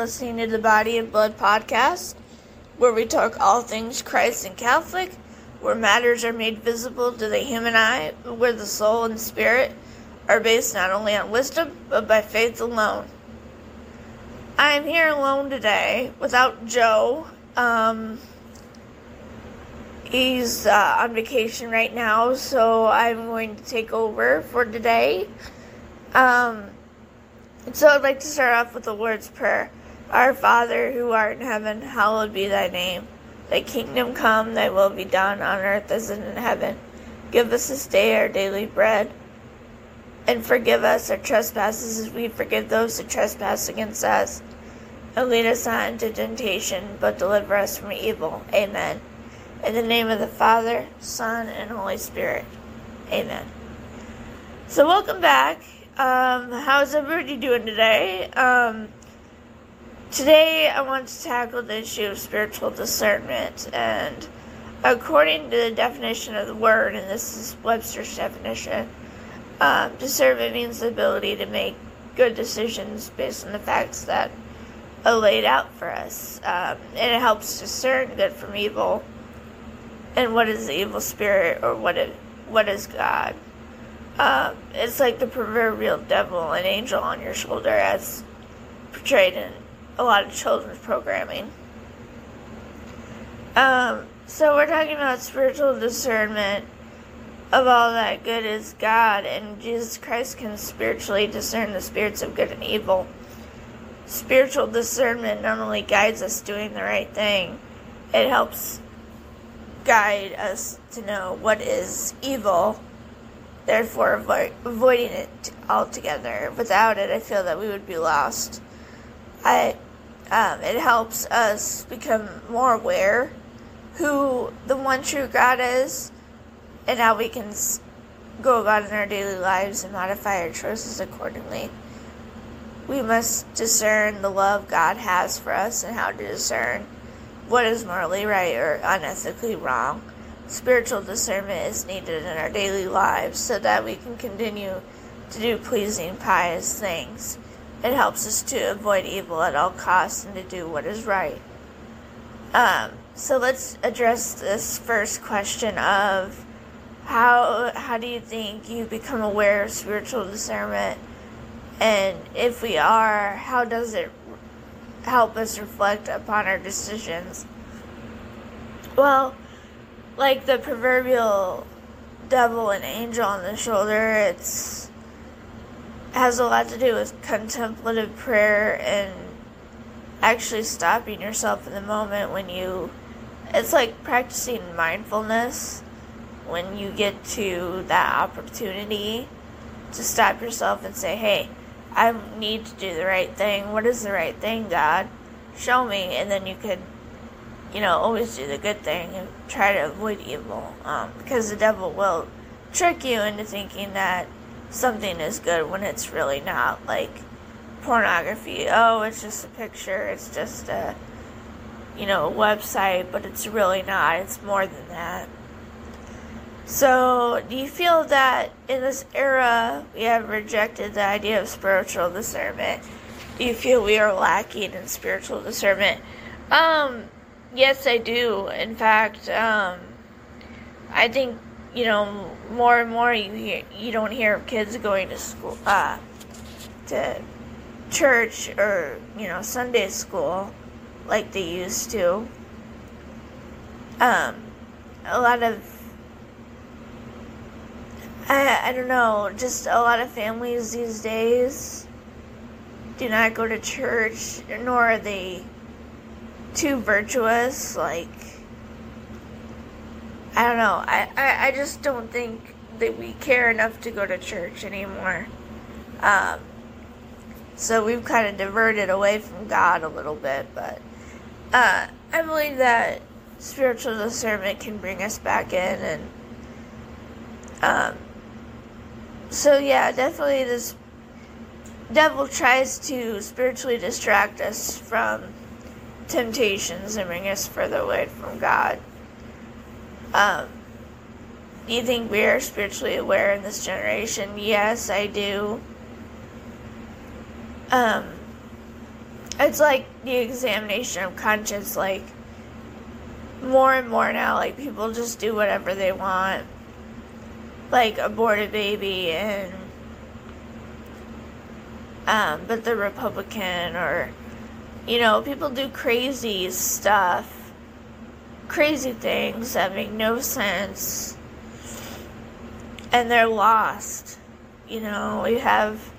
listening to the Body and Blood podcast, where we talk all things Christ and Catholic, where matters are made visible to the human eye, where the soul and spirit are based not only on wisdom, but by faith alone. I am here alone today without Joe. Um, he's uh, on vacation right now, so I'm going to take over for today. Um, so I'd like to start off with the Lord's Prayer. Our Father, who art in heaven, hallowed be thy name. Thy kingdom come, thy will be done on earth as in heaven. Give us this day our daily bread, and forgive us our trespasses as we forgive those who trespass against us. And lead us not into temptation, but deliver us from evil. Amen. In the name of the Father, Son, and Holy Spirit. Amen. So welcome back. Um, how's everybody doing today? Um, today I want to tackle the issue of spiritual discernment, and according to the definition of the word, and this is Webster's definition, um, discernment means the ability to make good decisions based on the facts that are laid out for us, um, and it helps discern good from evil, and what is the evil spirit or what is what is God. Um, it's like the proverbial devil and angel on your shoulder, as portrayed in a lot of children's programming. Um, so we're talking about spiritual discernment of all that good is God, and Jesus Christ can spiritually discern the spirits of good and evil. Spiritual discernment not only guides us doing the right thing, it helps guide us to know what is evil therefore avoid, avoiding it altogether. Without it, I feel that we would be lost. I, um, it helps us become more aware who the one true God is, and how we can go about in our daily lives and modify our choices accordingly. We must discern the love God has for us and how to discern what is morally right or unethically wrong spiritual discernment is needed in our daily lives so that we can continue to do pleasing, pious things. It helps us to avoid evil at all costs and to do what is right. Um, so let's address this first question of how how do you think you become aware of spiritual discernment, and if we are, how does it help us reflect upon our decisions? Well like the proverbial devil and angel on the shoulder. It's has a lot to do with contemplative prayer and actually stopping yourself in the moment when you it's like practicing mindfulness when you get to that opportunity to stop yourself and say, "Hey, I need to do the right thing. What is the right thing, God? Show me." And then you could you know, always do the good thing and try to avoid evil. Um, because the devil will trick you into thinking that something is good when it's really not. Like pornography. Oh, it's just a picture. It's just a, you know, a website, but it's really not. It's more than that. So, do you feel that in this era we have rejected the idea of spiritual discernment? Do you feel we are lacking in spiritual discernment? Um, Yes, I do. In fact, um, I think you know more and more you hear, you don't hear of kids going to school, uh, to church or you know Sunday school like they used to. Um, a lot of I I don't know, just a lot of families these days do not go to church, nor are they too virtuous. Like, I don't know. I, I, I just don't think that we care enough to go to church anymore. Um, so we've kind of diverted away from God a little bit, but uh, I believe that spiritual discernment can bring us back in, and um, so yeah, definitely this devil tries to spiritually distract us from temptations and bring us further away from God. Um, do you think we are spiritually aware in this generation? Yes, I do. Um, it's like the examination of conscience, like more and more now, like people just do whatever they want. Like abort a baby and um, but the Republican or you know, people do crazy stuff, crazy things that make no sense, and they're lost. You know, we have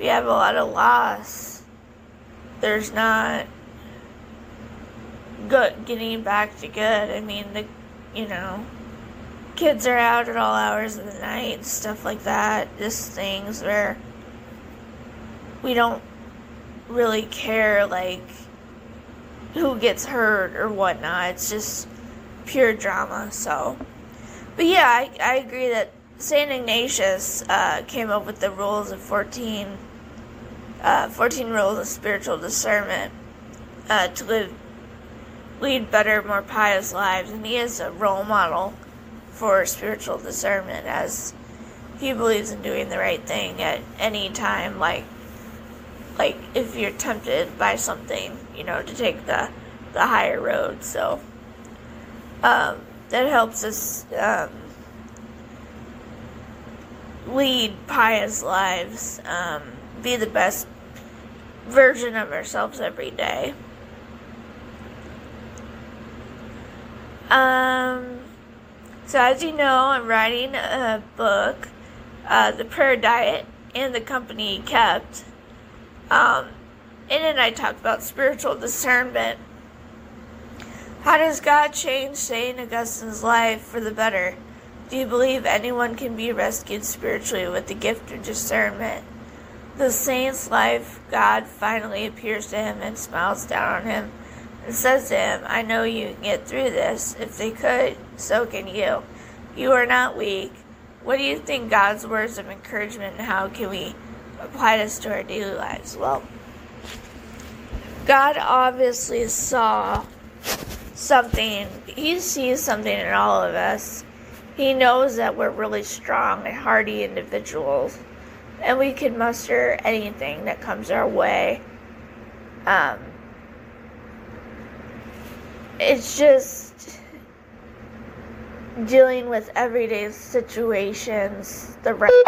we have a lot of loss. There's not good getting back to good. I mean, the you know, kids are out at all hours of the night, stuff like that. Just things where we don't really care like who gets hurt or whatnot. It's just pure drama. So, but yeah, I, I agree that Saint Ignatius uh, came up with the rules of 14, uh, 14 rules of spiritual discernment uh, to live, lead better, more pious lives, and he is a role model for spiritual discernment as he believes in doing the right thing at any time, like like if you're tempted by something, you know, to take the the higher road. So um, that helps us um, lead pious lives, um, be the best version of ourselves every day. Um, so as you know, I'm writing a book, uh, The Prayer Diet and the Company Kept. Um, in it, I talked about spiritual discernment. How does God change St. Augustine's life for the better? Do you believe anyone can be rescued spiritually with the gift of discernment? The saint's life, God finally appears to him and smiles down on him and says to him, I know you can get through this. If they could, so can you. You are not weak. What do you think God's words of encouragement and how can we apply this to our daily lives? Well, God obviously saw something, He sees something in all of us. He knows that we're really strong and hardy individuals, and we can muster anything that comes our way. Um, it's just dealing with everyday situations the right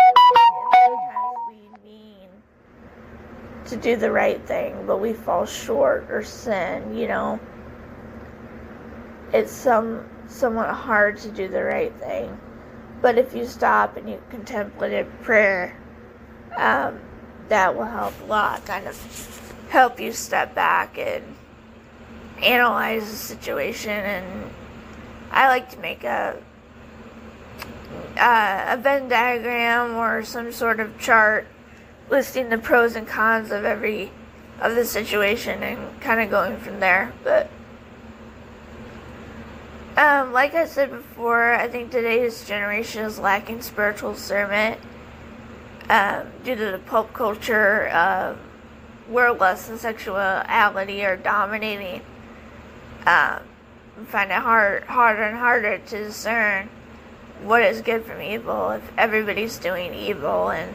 to do the right thing, but we fall short or sin, you know. It's some somewhat hard to do the right thing. But if you stop and you contemplative prayer, um, that will help a lot, kind of help you step back and analyze the situation. And I like to make a uh, a Venn diagram or some sort of chart listing the pros and cons of every of the situation and kind of going from there. But um, like I said before, I think today's generation is lacking spiritual discernment um, due to the pulp culture, uh, where lust and sexuality are dominating. Um, find it hard, harder and harder to discern what is good from evil if everybody's doing evil and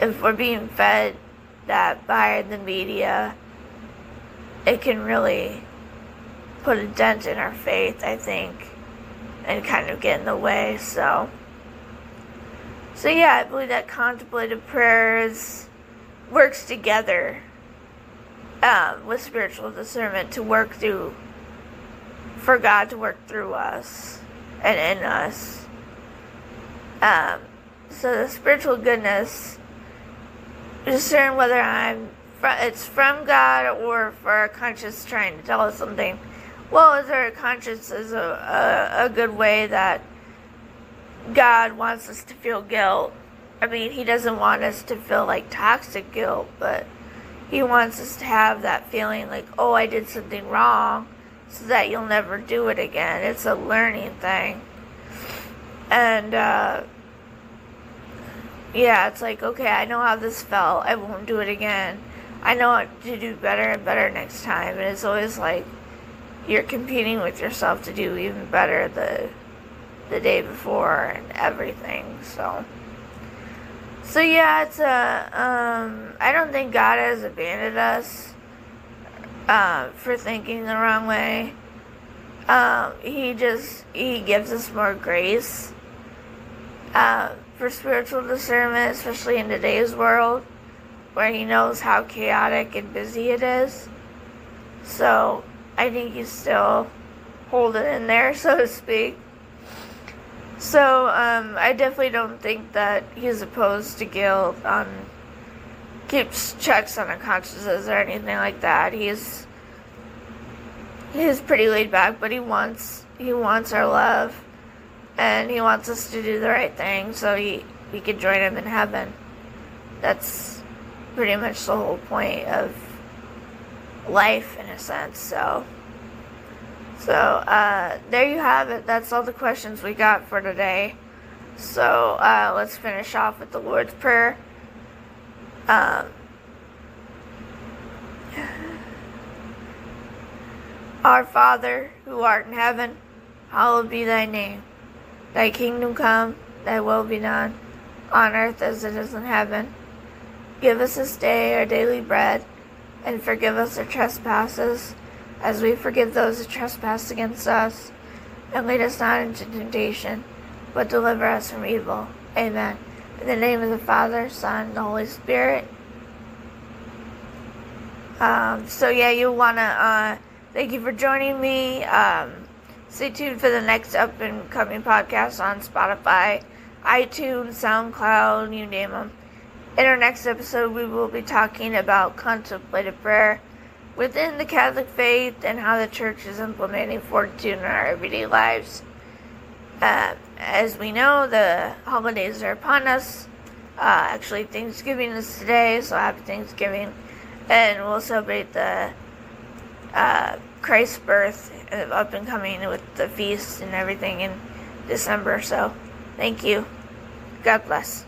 if we're being fed that by the media, it can really put a dent in our faith, I think, and kind of get in the way. So, so yeah, I believe that contemplative prayers works together um, with spiritual discernment to work through, for God to work through us and in us. Um, so the spiritual goodness discern whether I'm it's from God or for our conscience trying to tell us something. Well, is our conscience is a, a, a good way that God wants us to feel guilt. I mean, He doesn't want us to feel like toxic guilt, but He wants us to have that feeling like, oh, I did something wrong, so that you'll never do it again. It's a learning thing. And, uh, yeah, it's like, okay, I know how this felt. I won't do it again. I know to do better and better next time. And it's always like you're competing with yourself to do even better the the day before and everything. So So yeah, it's a. Um, I don't think God has abandoned us uh, for thinking the wrong way. Um, he just he gives us more grace uh, for spiritual discernment, especially in today's world, where He knows how chaotic and busy it is. So I think He's still holding in there, so to speak. So um, I definitely don't think that he's opposed to guilt on keeps checks on our consciences or anything like that. He's he's pretty laid back, but he wants he wants our love, and he wants us to do the right thing so he we could join him in heaven. That's pretty much the whole point of life in a sense. So. So, uh, there you have it. That's all the questions we got for today. So, uh, let's finish off with the Lord's Prayer. Um, Our Father, who art in heaven, hallowed be thy name. Thy kingdom come, thy will be done, on earth as it is in heaven. Give us this day our daily bread, and forgive us our trespasses as we forgive those who trespass against us. And lead us not into temptation, but deliver us from evil. Amen. In the name of the Father, Son, and the Holy Spirit. Um, so yeah, you wanna uh, thank you for joining me. Um, stay tuned for the next up and coming podcast on Spotify, iTunes, SoundCloud, you name them. In our next episode, we will be talking about contemplative prayer within the Catholic faith and how the Church is implementing fortitude in our everyday lives. Uh, as we know, the holidays are upon us. Uh, actually, Thanksgiving is today, so happy Thanksgiving. And we'll celebrate the uh, Christ's birth and up and coming with the feast and everything in December. So, thank you. God bless.